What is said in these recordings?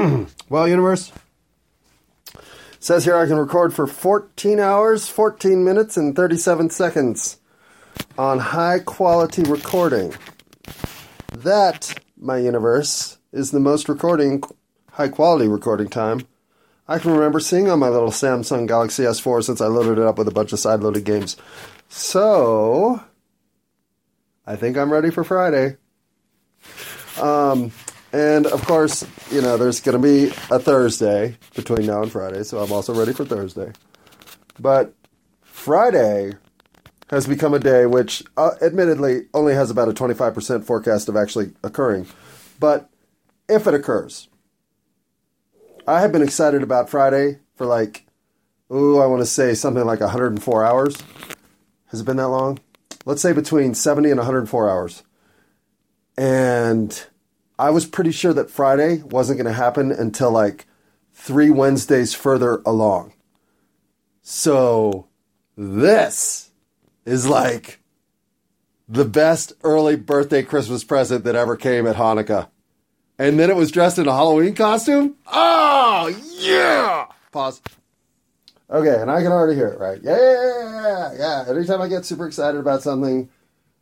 well, universe. Says here I can record for 14 hours, 14 minutes, and 37 seconds on high quality recording. That, my universe, is the most recording, high quality recording time I can remember seeing on my little Samsung Galaxy S4 since I loaded it up with a bunch of side loaded games. So, I think I'm ready for Friday. Um, and of course, you know, there's going to be a Thursday between now and Friday, so I'm also ready for Thursday. But Friday has become a day which, uh, admittedly, only has about a 25% forecast of actually occurring. But if it occurs, I have been excited about Friday for like, ooh, I want to say something like 104 hours. Has it been that long? Let's say between 70 and 104 hours. And I was pretty sure that Friday wasn't going to happen until like three Wednesdays further along. So this is like the best early birthday Christmas present that ever came at Hanukkah. And then it was dressed in a Halloween costume? Oh, yeah! Pause. Okay, and I can already hear it, right? Yeah, yeah, yeah. Anytime I get super excited about something,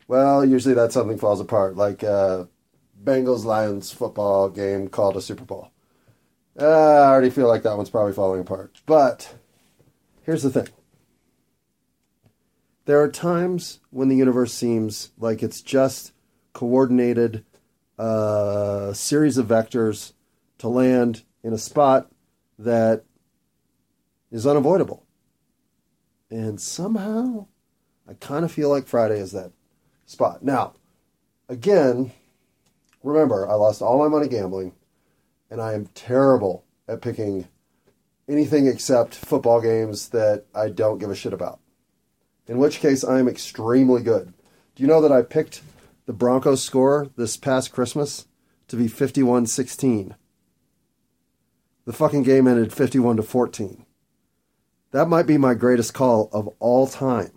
well, usually that something falls apart. Like, uh, Bengals Lions football game called a Super Bowl. Uh, I already feel like that one's probably falling apart. But here's the thing there are times when the universe seems like it's just coordinated a series of vectors to land in a spot that is unavoidable. And somehow, I kind of feel like Friday is that spot. Now, again, remember, I lost all my money gambling, and I am terrible at picking anything except football games that I don't give a shit about. In which case, I am extremely good. Do you know that I picked the Broncos score this past Christmas to be 51 16? The fucking game ended 51 to 14. That might be my greatest call of all time.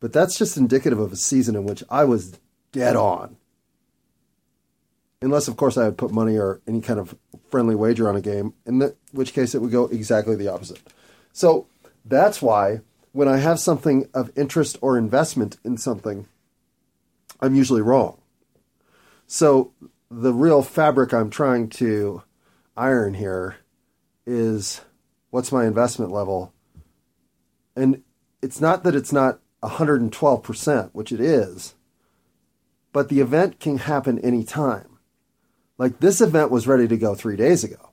But that's just indicative of a season in which I was dead on unless of course I would put money or any kind of friendly wager on a game, in that, which case it would go exactly the opposite. So that's why when I have something of interest or investment in something, I'm usually wrong. So the real fabric I'm trying to iron here is what's my investment level? And it's not that it's not 112%, which it is, but the event can happen anytime. Like this event was ready to go three days ago.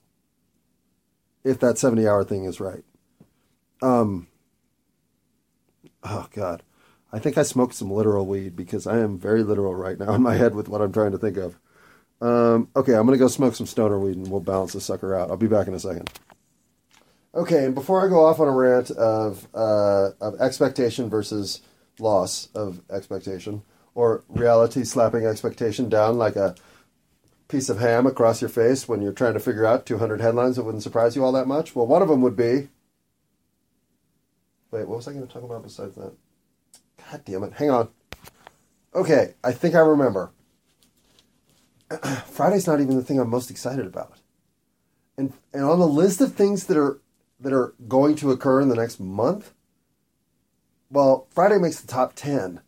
If that 70 hour thing is right. Um, oh, God. I think I smoked some literal weed because I am very literal right now in my head with what I'm trying to think of. Um, okay, I'm going to go smoke some stoner weed and we'll balance the sucker out. I'll be back in a second. Okay, and before I go off on a rant of, uh, of expectation versus loss of expectation, or reality slapping expectation down like a piece of ham across your face when you're trying to figure out 200 headlines that wouldn't surprise you all that much? Well, one of them would be. Wait, what was I going to talk about besides that? God damn it. Hang on. Okay, I think I remember. Friday's not even the thing I'm most excited about. And and on the list of things that are that are going to occur in the next month, well, Friday makes the top 10,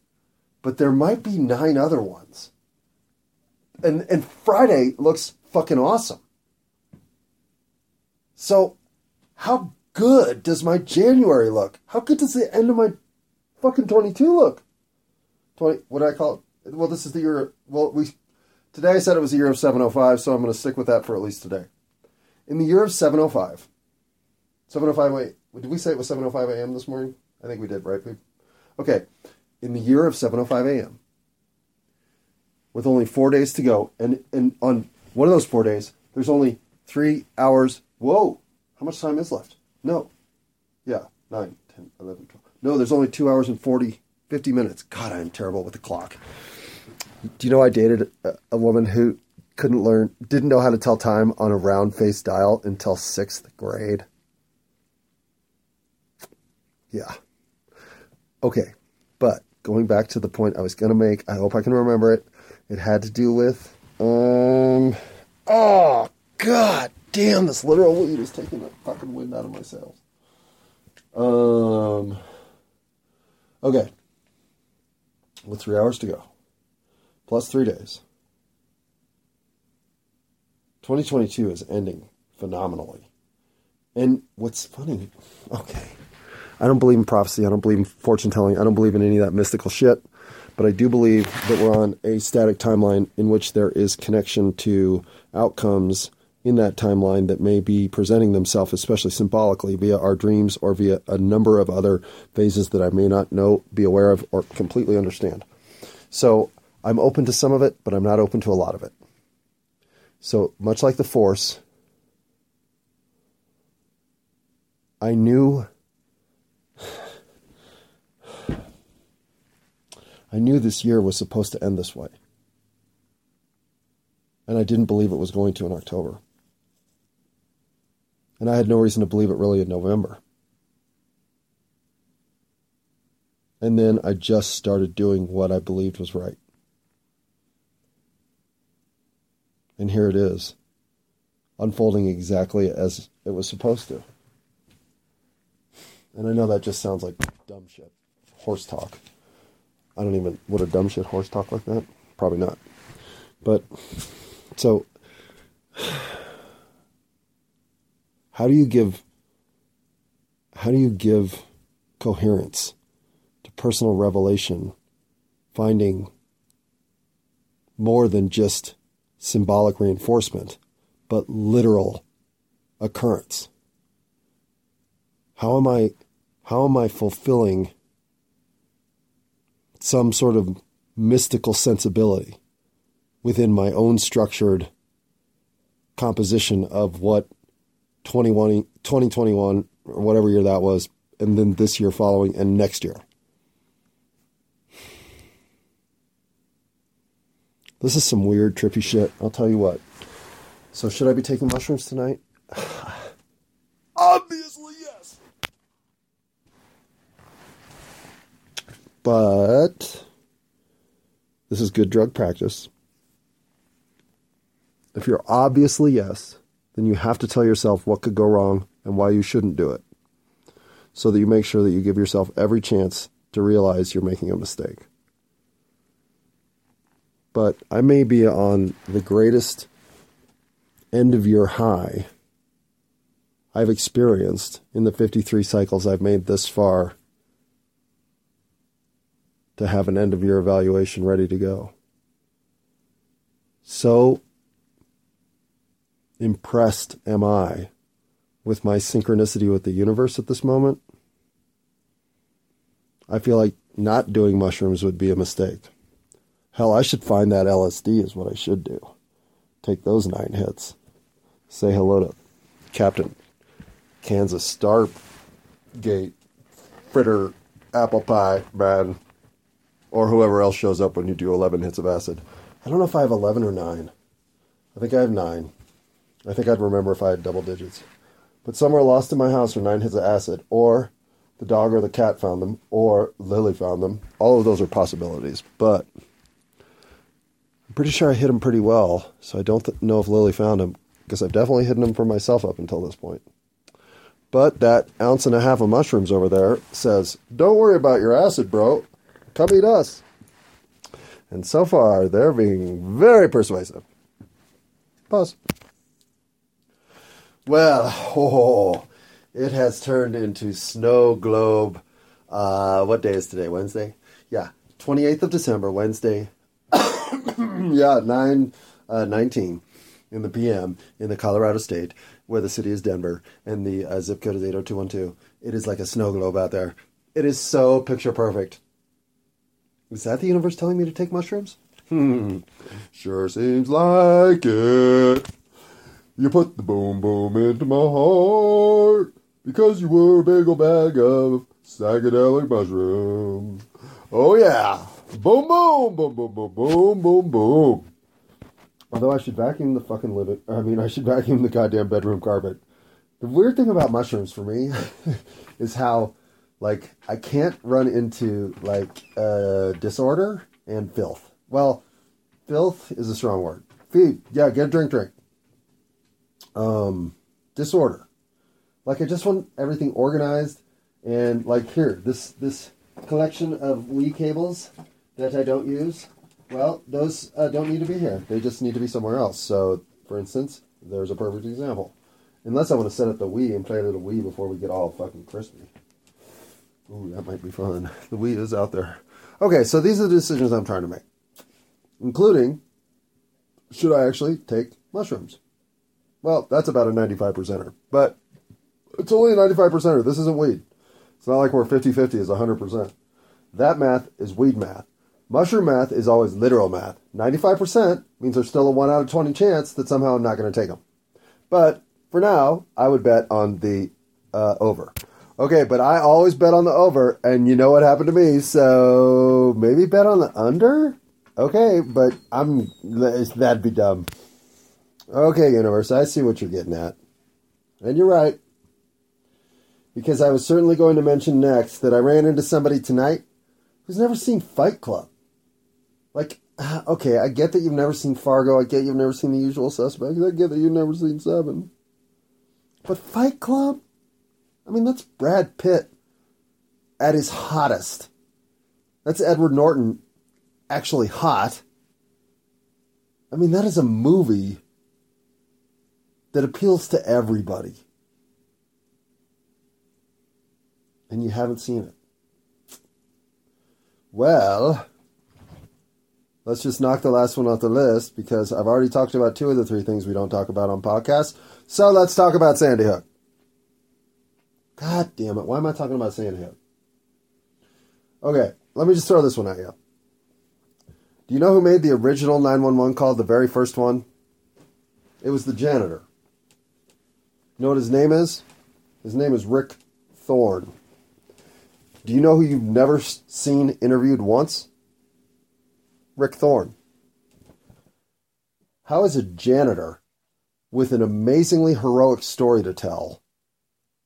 but there might be nine other ones and and Friday looks fucking awesome. So, how good does my January look? How good does the end of my fucking 22 look? 20 what do I call it? Well, this is the year well, we today I said it was the year of 705, so I'm going to stick with that for at least today. In the year of 705. 705 wait, did we say it was 705 a.m. this morning? I think we did, right? Okay. In the year of 705 a.m with only four days to go. And, and on one of those four days, there's only three hours. Whoa! How much time is left? No. Yeah, 9, 10, 11, 12. No, there's only two hours and 40, 50 minutes. God, I'm terrible with the clock. Do you know I dated a, a woman who couldn't learn, didn't know how to tell time on a round face dial until sixth grade? Yeah. Okay, but going back to the point I was going to make, I hope I can remember it. It had to do with, um, oh, god damn, this literal weed is taking the fucking wind out of my sails. Um. Okay. With three hours to go, plus three days. 2022 is ending phenomenally. And what's funny, okay, I don't believe in prophecy. I don't believe in fortune telling. I don't believe in any of that mystical shit. But I do believe that we're on a static timeline in which there is connection to outcomes in that timeline that may be presenting themselves, especially symbolically, via our dreams or via a number of other phases that I may not know, be aware of, or completely understand. So I'm open to some of it, but I'm not open to a lot of it. So, much like the Force, I knew. I knew this year was supposed to end this way. And I didn't believe it was going to in October. And I had no reason to believe it really in November. And then I just started doing what I believed was right. And here it is, unfolding exactly as it was supposed to. And I know that just sounds like dumb shit, horse talk. I don't even, would a dumb shit horse talk like that? Probably not. But, so how do you give how do you give coherence to personal revelation finding more than just symbolic reinforcement but literal occurrence how am i how am i fulfilling some sort of mystical sensibility within my own structured composition of what 2021 or whatever year that was, and then this year following, and next year. This is some weird, trippy shit. I'll tell you what. So, should I be taking mushrooms tonight? Obviously, yes. But this is good drug practice. If you're obviously yes, then you have to tell yourself what could go wrong and why you shouldn't do it so that you make sure that you give yourself every chance to realize you're making a mistake. But I may be on the greatest end of year high I've experienced in the 53 cycles I've made this far to have an end of year evaluation ready to go. So impressed am I with my synchronicity with the universe at this moment? I feel like not doing mushrooms would be a mistake. Hell, I should find that LSD, is what I should do. Take those nine hits. Say hello to Captain Kansas Stargate Fritter Apple Pie Man, or whoever else shows up when you do 11 hits of acid. I don't know if I have 11 or 9. I think I have 9. I think I'd remember if I had double digits. But somewhere lost in my house are nine hits of acid, or the dog or the cat found them, or Lily found them. All of those are possibilities. But I'm pretty sure I hit them pretty well, so I don't th- know if Lily found them, because I've definitely hidden them for myself up until this point. But that ounce and a half of mushrooms over there says, Don't worry about your acid, bro. Come eat us. And so far, they're being very persuasive. Pause. Well, oh, it has turned into snow globe. Uh, what day is today? Wednesday? Yeah, 28th of December, Wednesday. yeah, 9 uh, 19 in the PM in the Colorado state, where the city is Denver, and the uh, zip code is 80212. It is like a snow globe out there. It is so picture perfect. Is that the universe telling me to take mushrooms? Hmm, sure seems like it. You put the boom boom into my heart because you were a big old bag of psychedelic mushrooms. Oh yeah. Boom boom boom boom boom boom boom boom. Although I should vacuum the fucking living I mean I should vacuum the goddamn bedroom carpet. The weird thing about mushrooms for me is how like I can't run into like uh, disorder and filth. Well, filth is a strong word. Feed, yeah, get a drink, drink. um, disorder. Like I just want everything organized and like here, this this collection of Wii cables that I don't use. Well, those uh, don't need to be here. They just need to be somewhere else. So, for instance, there's a perfect example. Unless I want to set up the Wii and play a little Wii before we get all fucking crispy. Ooh, that might be fun. The Wii is out there. Okay, so these are the decisions I'm trying to make, including should I actually take mushrooms? Well, that's about a 95 percenter, but it's only a 95 percenter. This isn't weed. It's not like we're 50 50 is 100%. That math is weed math. Mushroom math is always literal math. 95% means there's still a 1 out of 20 chance that somehow I'm not going to take them. But for now, I would bet on the uh, over. Okay, but I always bet on the over, and you know what happened to me, so maybe bet on the under? Okay, but I'm that'd be dumb. Okay, universe, I see what you're getting at. And you're right because I was certainly going to mention next that I ran into somebody tonight who's never seen Fight Club. Like, uh, okay, I get that you've never seen Fargo. I get you've never seen The Usual Suspects. I get that you've never seen Seven. But Fight Club? I mean, that's Brad Pitt at his hottest. That's Edward Norton actually hot. I mean, that is a movie that appeals to everybody. and you haven't seen it. Well, let's just knock the last one off the list because I've already talked about two of the three things we don't talk about on podcasts. So let's talk about Sandy Hook. God damn it. Why am I talking about Sandy Hook? Okay, let me just throw this one at you. Do you know who made the original 911 call, the very first one? It was the janitor. You know what his name is? His name is Rick Thorne. Do you know who you've never seen interviewed once? Rick Thorne. How is a janitor with an amazingly heroic story to tell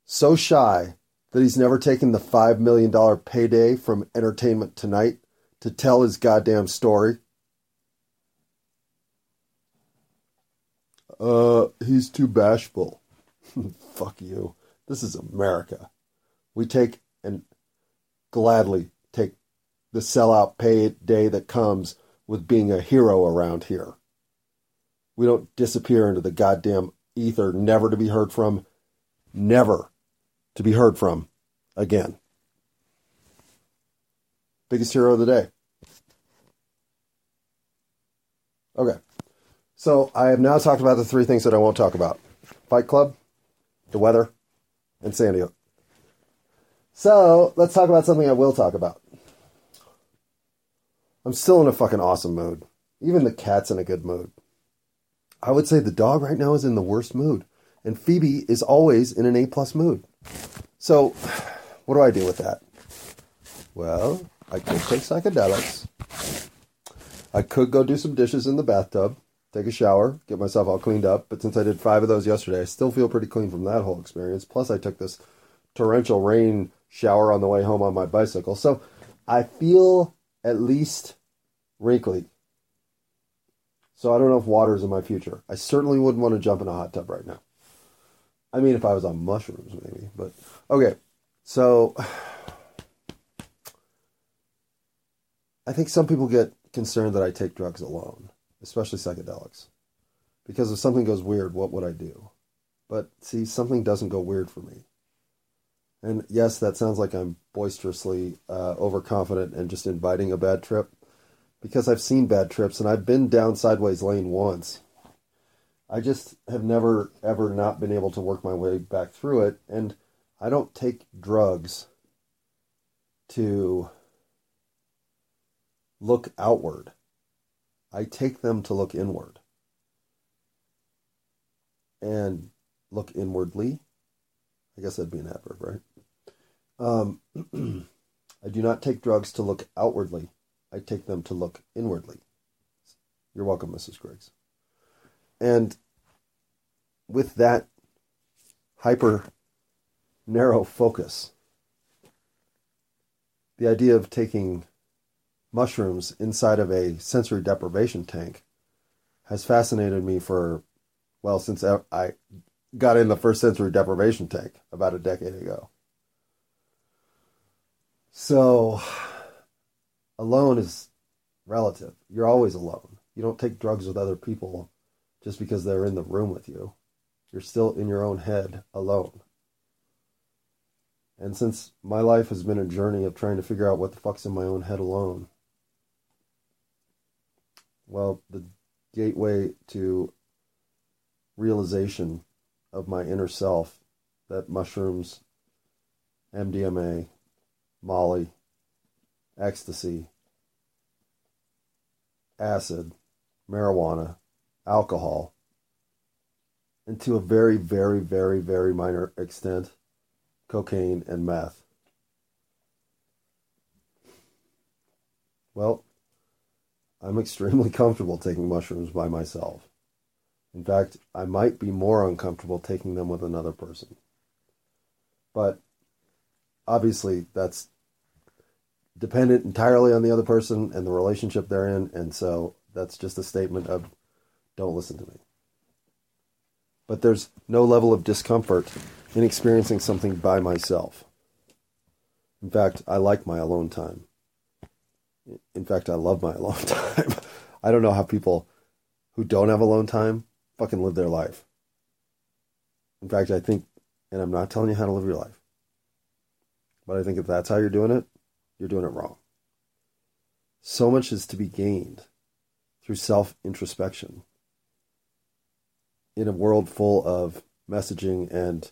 so shy that he's never taken the $5 million payday from Entertainment Tonight to tell his goddamn story? Uh, he's too bashful. Fuck you. This is America. We take and gladly take the sellout pay day that comes with being a hero around here. We don't disappear into the goddamn ether, never to be heard from, never to be heard from again. Biggest hero of the day. Okay. So I have now talked about the three things that I won't talk about Fight Club, the weather, and Sandy. So let's talk about something I will talk about. I'm still in a fucking awesome mood. Even the cat's in a good mood. I would say the dog right now is in the worst mood, and Phoebe is always in an A plus mood. So, what do I do with that? Well, I could take psychedelics. I could go do some dishes in the bathtub, take a shower, get myself all cleaned up. But since I did five of those yesterday, I still feel pretty clean from that whole experience. Plus, I took this torrential rain shower on the way home on my bicycle. So I feel at least wrinkly. So I don't know if water's in my future. I certainly wouldn't want to jump in a hot tub right now. I mean, if I was on mushrooms, maybe. But okay. So I think some people get concerned that I take drugs alone, especially psychedelics. Because if something goes weird, what would I do? But see, something doesn't go weird for me. And yes, that sounds like I'm boisterously uh, overconfident and just inviting a bad trip because I've seen bad trips and I've been down sideways lane once. I just have never, ever not been able to work my way back through it. And I don't take drugs to look outward, I take them to look inward. And look inwardly. I guess that'd be an adverb, right? Um, I do not take drugs to look outwardly. I take them to look inwardly. You're welcome, Mrs. Griggs. And with that hyper narrow focus, the idea of taking mushrooms inside of a sensory deprivation tank has fascinated me for, Well, since I got in the first sensory deprivation tank about a decade ago. So, alone is relative. You're always alone. You don't take drugs with other people just because they're in the room with you. You're still in your own head alone. And since my life has been a journey of trying to figure out what the fuck's in my own head alone, well, the gateway to realization of my inner self that mushrooms, MDMA, Molly, ecstasy, acid, marijuana, alcohol, and to a very, very, very, very minor extent, cocaine and meth. Well, I'm extremely comfortable taking mushrooms by myself. In fact, I might be more uncomfortable taking them with another person. But obviously, that's dependent entirely on the other person and the relationship they're in. And so that's just a statement of don't listen to me. But there's no level of discomfort in experiencing something by myself. In fact, I like my alone time. In fact, I love my alone time. I don't know how people who don't have alone time fucking live their life. In fact, I think, and I'm not telling you how to live your life, but I think if that's how you're doing it, you're doing it wrong. So much is to be gained through self introspection in a world full of messaging and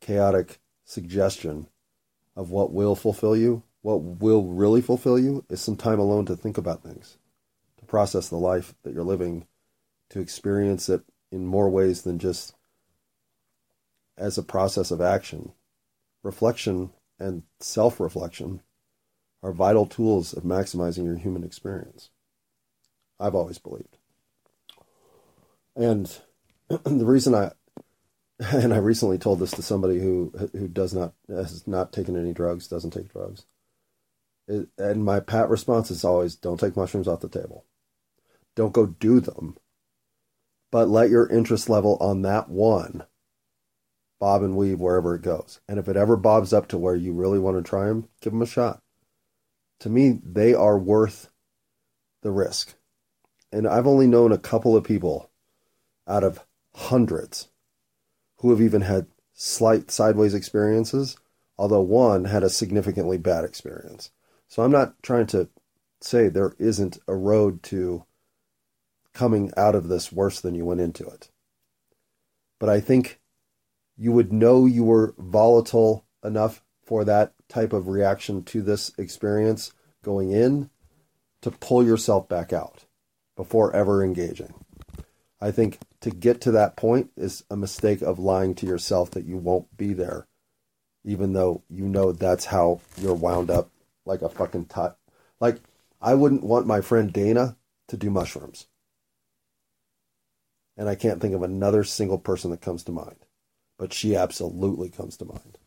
chaotic suggestion of what will fulfill you. What will really fulfill you is some time alone to think about things, to process the life that you're living, to experience it in more ways than just as a process of action. Reflection and self reflection are vital tools of maximizing your human experience. I've always believed. And the reason I and I recently told this to somebody who who does not has not taken any drugs, doesn't take drugs. It, and my pat response is always don't take mushrooms off the table. Don't go do them but let your interest level on that one bob and weave wherever it goes. And if it ever bobs up to where you really want to try them, give them a shot. To me, they are worth the risk. And I've only known a couple of people out of hundreds who have even had slight sideways experiences, although one had a significantly bad experience. So I'm not trying to say there isn't a road to coming out of this worse than you went into it. But I think you would know you were volatile enough for that type of reaction to this experience going in to pull yourself back out before ever engaging. I think to get to that point is a mistake of lying to yourself that you won't be there, even though you know that's how you're wound up like a fucking tut. Like, I wouldn't want my friend Dana to do mushrooms and I can't think of another single person that comes to mind, but she absolutely comes to mind.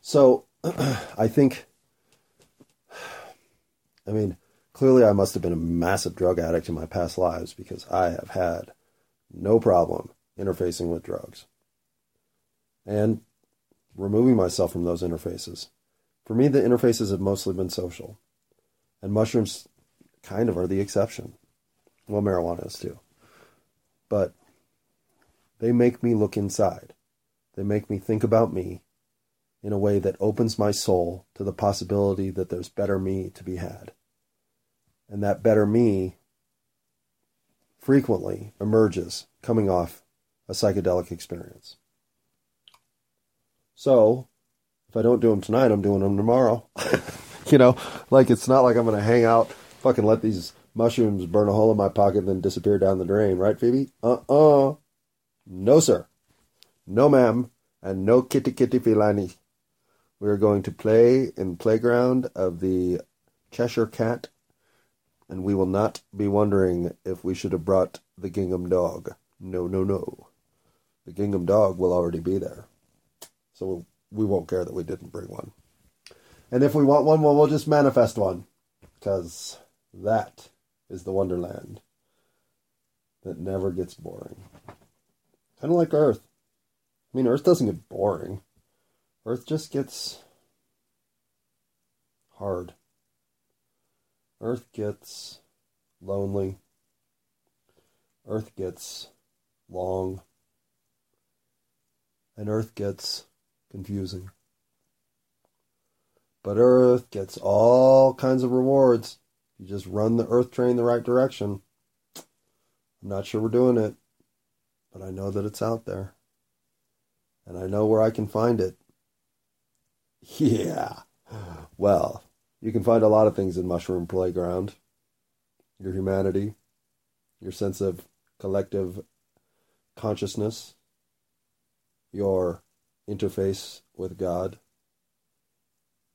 So I think, I mean, clearly I must have been a massive drug addict in my past lives because I have had no problem interfacing with drugs and removing myself from those interfaces. For me, the interfaces have mostly been social, and mushrooms kind of are the exception. Well, marijuana is too but they make me look inside. They make me think about me in a way that opens my soul to the possibility that there's better me to be had. And that better me frequently emerges coming off a psychedelic experience. So, if I don't do them tonight, I'm doing them tomorrow. you know, like it's not like I'm going to hang out, fucking let these mushrooms burn a hole in my pocket and then disappear down the drain, right, Phoebe? Uh uh No, sir. No, ma'am. And no kitty kitty felani. We are going to play in the playground of the Cheshire Cat, and we will not be wondering if we should have brought the gingham dog. No, no, no. The gingham dog will already be there. So we won't care that we didn't bring one. And if we want one, well, we'll just manifest one. Because that is the Wonderland that never gets boring. Kind of like Earth. I mean, Earth doesn't get boring. Earth just gets hard. Earth gets lonely. Earth gets long. And Earth gets confusing. But Earth gets all kinds of rewards. If you just run the Earth train the right direction. I'm not sure we're doing it, but I know that it's out there. And I know where I can find it. Yeah. Well, you can find a lot of things in Mushroom Playground your humanity, your sense of collective consciousness, your interface with God,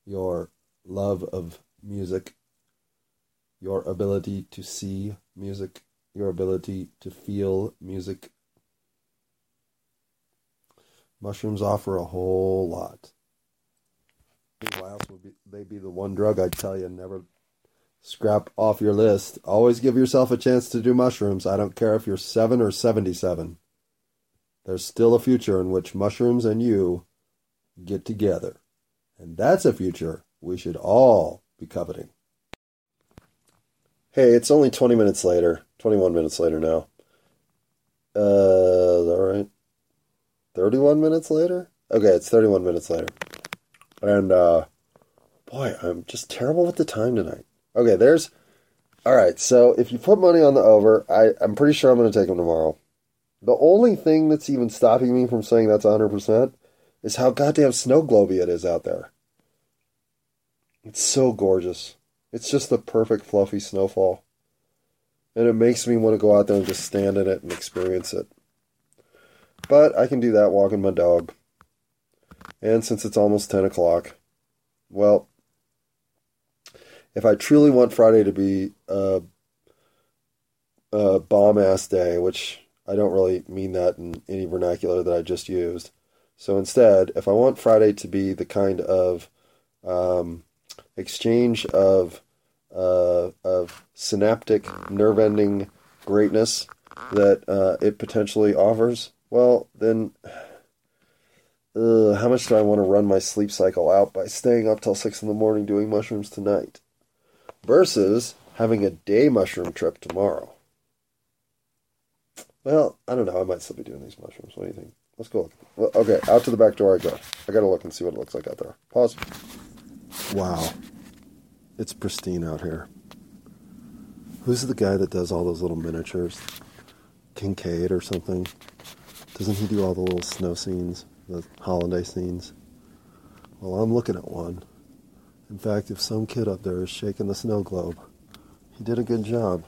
your love of music, your ability to see music, your ability to feel music. Mushrooms offer a whole lot. Why else they be the one drug I'd tell you never scrap off your list? Always give yourself a chance to do mushrooms. I don't care if you're 7 or 77. There's still a future in which mushrooms and you get together. And that's a future we should all be coveting. Hey, it's only 20 minutes later. 21 minutes later now. Uh, all right. 31 minutes later? Okay, it's 31 minutes later. And, uh, boy, I'm just terrible with the time tonight. Okay, there's. Alright, so if you put money on the over, I, I'm pretty sure I'm going to take them tomorrow. The only thing that's even stopping me from saying that's 100% is how goddamn snow globy it is out there. It's so gorgeous. It's just the perfect fluffy snowfall. And it makes me want to go out there and just stand in it and experience it. But I can do that walking my dog. And since it's almost 10 o'clock, well, if I truly want Friday to be a, a bomb ass day, which I don't really mean that in any vernacular that I just used. So instead, if I want Friday to be the kind of um, exchange of uh, of synaptic nerve ending greatness that uh, it potentially offers, well, then how much do I want to run my sleep cycle out by staying up till 6 in the morning doing mushrooms tonight? Versus having a day mushroom trip tomorrow. Well, I don't know. I might still be doing these mushrooms. What do you think? Let's go. Well, okay, out to the back door I go. I gotta look and see what it looks like out there. Pause. Wow. It's pristine out here. Who's the guy that does all those little miniatures? Kinkade or something? Doesn't he do all the little snow scenes, the holiday scenes? Well, I'm looking at one. In fact, if some kid up there is shaking the snow globe, he did a good job.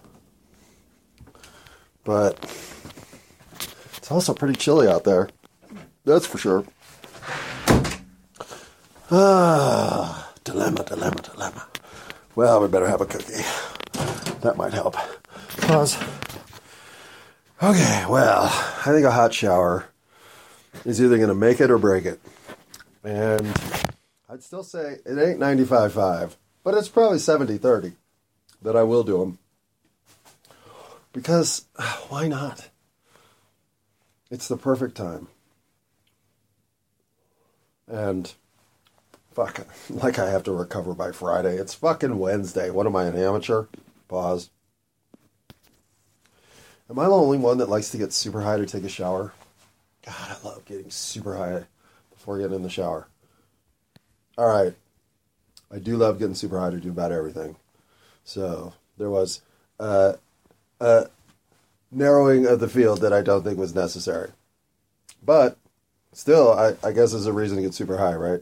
But it's also pretty chilly out there. That's for sure. Ah, dilemma, dilemma, dilemma. Well, we better have a cookie. That might help. Pause. Okay, well, I think a hot shower is either going to make it or break it. And I'd still say it ain't 95.5, but it's probably 70.30 that I will do them. Because why not? It's the perfect time. And fuck, like I have to recover by Friday. It's fucking Wednesday. What am I, an amateur? Pause. Am I the only one that likes to get super high to take a shower? God, I love getting super high before getting in the shower. All right. I do love getting super high to do about everything. So there was uh, a narrowing of the field that I don't think was necessary. But still, I, I guess there's a reason to get super high, right?